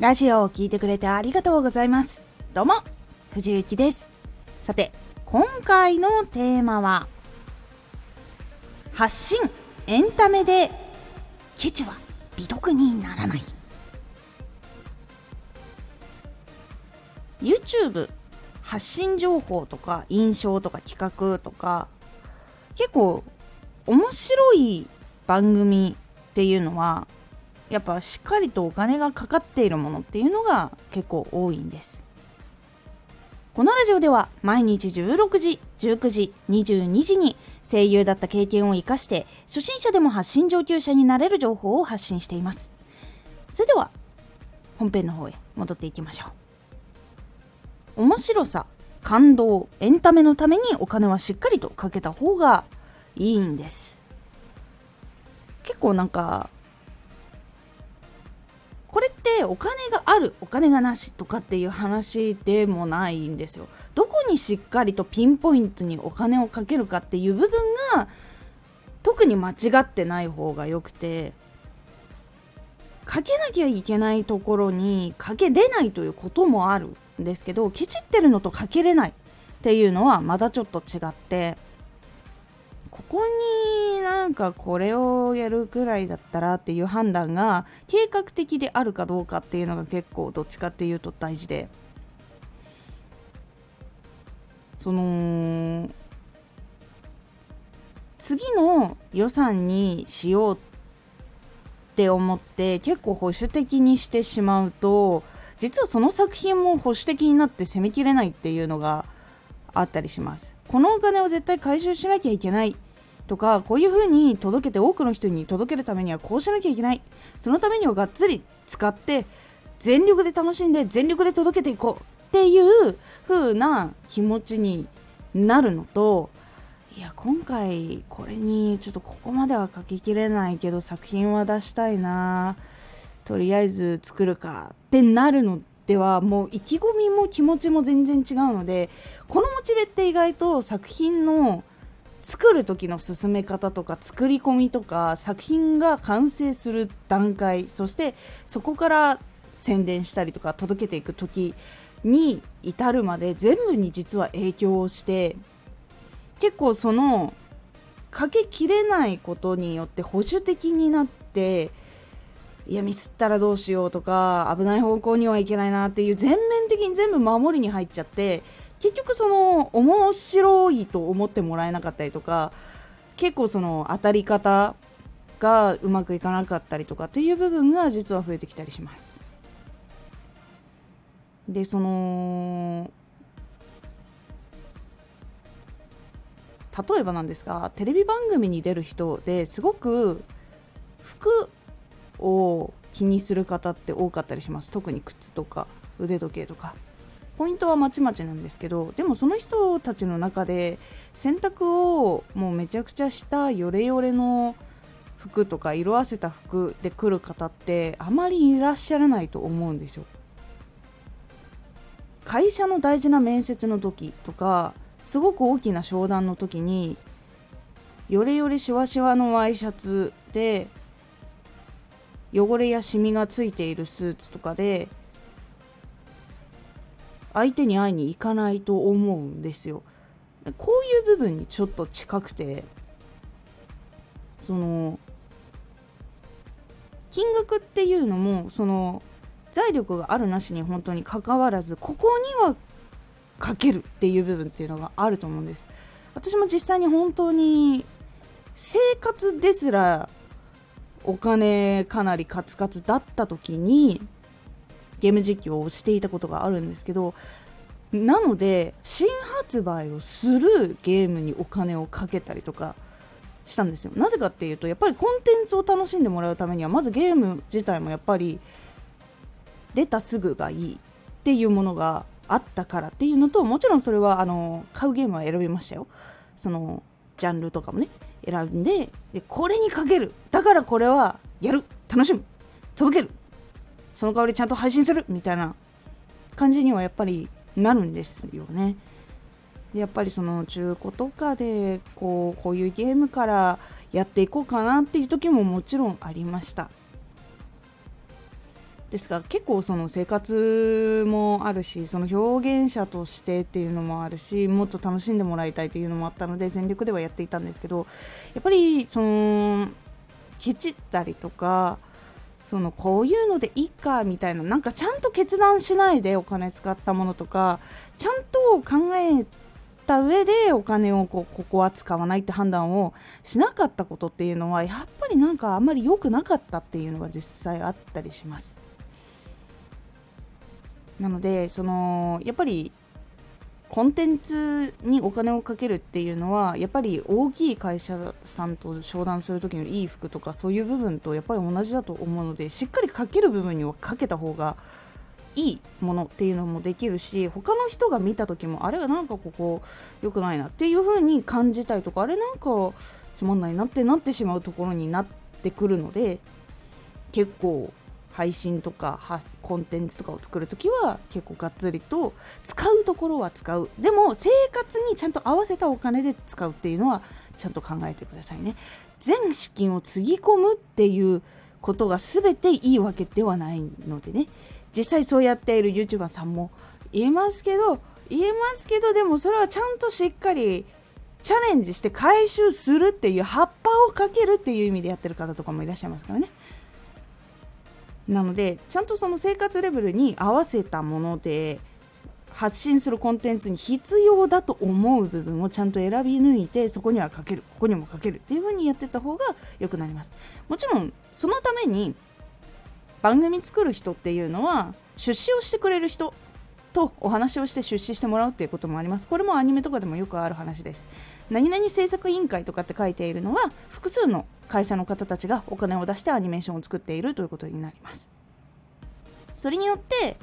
ラジオを聴いてくれてありがとうございます。どうも藤幸です。さて今回のテーマは発信エンタメでケチは美徳にならない。YouTube 発信情報とか印象とか企画とか結構面白い番組っていうのはやっぱしっかりとお金がかかっているものっていうのが結構多いんです。このラジオでは毎日16時19時22時に声優だった経験を生かして初心者でも発信上級者になれる情報を発信しています。それでは本編の方へ戻っていきましょう。面白さ感動エンタメのためにお金はしっかりとかけた方がいいんです。結構なんかこれってお金があるお金がなしとかっていう話でもないんですよ。どこにしっかりとピンポイントにお金をかけるかっていう部分が特に間違ってない方がよくてかけなきゃいけないところにかけれないということもあるんですけどケチってるのとかけれないっていうのはまだちょっと違ってここになんかこれをやるくらいだったらっていう判断が計画的であるかどうかっていうのが結構どっちかっていうと大事で。その次の予算にしようって思って結構保守的にしてしまうと実はその作品も保守的になって攻めきれないっていうのがあったりします。このお金を絶対回収しなきゃいけないとかこういう風に届けて多くの人に届けるためにはこうしなきゃいけない。そのためにはがっつり使って全力で楽しんで全力で届けていこうっていう風な気持ちになるのといや今回これにちょっとここまでは書ききれないけど作品は出したいな。とりあえず作るかってなるのではもう意気込みも気持ちも全然違うのでこのモチベって意外と作品の作る時の進め方とか作り込みとか作品が完成する段階そしてそこから宣伝したりとか届けていく時に至るまで全部に実は影響をして結構そのかけきれないことによって保守的になっていやミスったらどうしようとか危ない方向にはいけないなっていう全面的に全部守りに入っちゃって結局その面白いと思ってもらえなかったりとか結構その当たり方がうまくいかなかったりとかっていう部分が実は増えてきたりします。でその例えばなんですがテレビ番組に出る人ですごく服を気にする方って多かったりします特に靴とか腕時計とかポイントはまちまちなんですけどでもその人たちの中で洗濯をもうめちゃくちゃしたヨレヨレの服とか色あせた服で来る方ってあまりいらっしゃらないと思うんですよ。会社の大事な面接の時とかすごく大きな商談の時にヨレヨレシワシワのワイシャツで汚れやシミがついているスーツとかで相手に会いに行かないと思うんですよ。こういう部分にちょっと近くてその金額っていうのもその財力があるなしに本当に関わらずここにはかけるっていう部分っていうのがあると思うんです私も実際に本当に生活ですらお金かなりカツカツだった時にゲーム実況をしていたことがあるんですけどなので新発売をするゲームにお金をかけたりとかしたんですよ。なぜかっていうとやっぱりコンテンツを楽しんでもらうためにはまずゲーム自体もやっぱり出たすぐがいいっていうものがあったからっていうのともちろんそれはあの買うゲームは選びましたよ。そのジャンルとかもね選んででこれにかける。だからこれはやる。楽しむ。届ける。その代わりちゃんと配信するみたいな感じにはやっぱりなるんですよね。でやっぱりその中古とかでこうこういうゲームからやっていこうかなっていう時ももちろんありました。ですが結構その生活もあるしその表現者としてっていうのもあるしもっと楽しんでもらいたいというのもあったので全力ではやっていたんですけどやっぱりそのケチったりとかそのこういうのでいいかみたいななんかちゃんと決断しないでお金使ったものとかちゃんと考えた上でお金をこうここは使わないって判断をしなかったことっていうのはやっぱりなんかあんまり良くなかったっていうのが実際あったりします。なのでそのやっぱりコンテンツにお金をかけるっていうのはやっぱり大きい会社さんと商談する時のいい服とかそういう部分とやっぱり同じだと思うのでしっかりかける部分にはかけた方がいいものっていうのもできるし他の人が見た時もあれはなんかここ良くないなっていう風に感じたりとかあれなんかつまんないなってなってしまうところになってくるので結構配信とかコンテンツとかを作る時は結構がっつりと使うところは使う。でも生活にちゃんと合わせたお金で使うっていうのはちゃんと考えてくださいね。全資金をつぎ込むっていうことが全ていいわけではないのでね。実際そうやっている YouTuber さんも言えますけど言えますけどでもそれはちゃんとしっかりチャレンジして回収するっていう葉っぱをかけるっていう意味でやってる方とかもいらっしゃいますからね。なのでちゃんとその生活レベルに合わせたもので発信するコンテンツに必要だと思う部分をちゃんと選び抜いてそこにはかけるここにもかけるっていう風にやってた方が良くなります。もちろんそのために番組作る人っていうのは出資をしてくれる人とお話をして出資してもらうっていうこともあります。これもアニメとかでもよくある話です。何々制作委員会とかって書いているのは複数の会社の方たちがお金を出してアニメーションを作っているということになります。それによって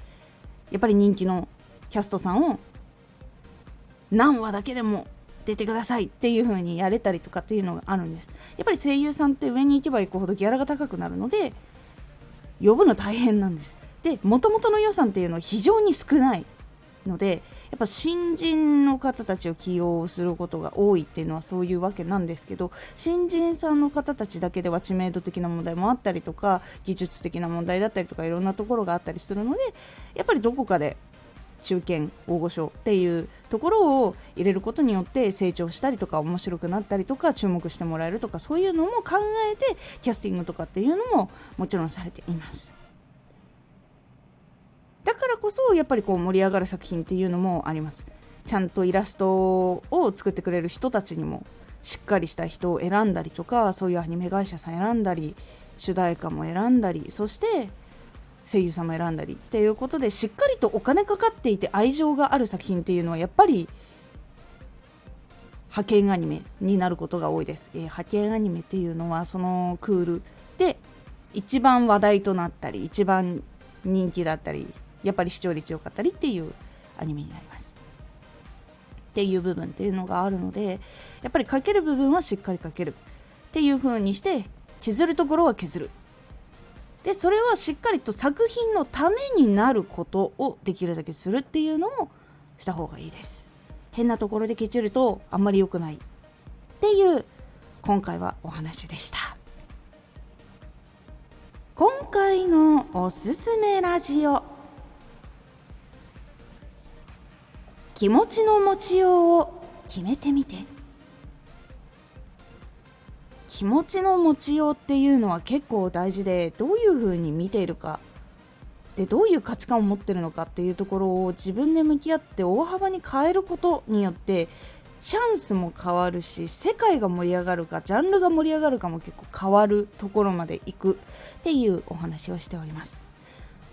やっぱり人気のキャストさんを何話だけでも出てくださいっていう風にやれたりとかっていうのがあるんです。やっぱり声優さんって上に行けば行くほどギャラが高くなるので呼ぶの大変なんです。でもともとの予算っていうのは非常に少ないのでやっぱ新人の方たちを起用することが多いっていうのはそういうわけなんですけど新人さんの方たちだけでは知名度的な問題もあったりとか技術的な問題だったりとかいろんなところがあったりするのでやっぱりどこかで中堅大御所っていうところを入れることによって成長したりとか面白くなったりとか注目してもらえるとかそういうのも考えてキャスティングとかっていうのももちろんされています。だからこそやっぱりこう盛り上がる作品っていうのもあります。ちゃんとイラストを作ってくれる人たちにもしっかりした人を選んだりとかそういうアニメ会社さん選んだり主題歌も選んだりそして声優さんも選んだりっていうことでしっかりとお金かかっていて愛情がある作品っていうのはやっぱり派遣アニメになることが多いです、えー、派遣アニメっていうのはそのクールで一番話題となったり一番人気だったりやっぱり視聴率良かったりっていうアニメになります。っていう部分っていうのがあるのでやっぱり書ける部分はしっかり書ける。っていう風にして削るところは削る。でそれはしっかりと作品のためになることをできるだけするっていうのをした方がいいです。変なところでケチるとあんまり良くないっていう今回はお話でした。今回のおすすめラジオ。気持ちの持ちようを決めてみて。気持ちの持ちようっていうのは結構大事でどういうふうに見ているか。でどういう価値観を持ってるのかっていうところを自分で向き合って大幅に変えることによってチャンスも変わるし世界が盛り上がるかジャンルが盛り上がるかも結構変わるところまで行くっていうお話をしております。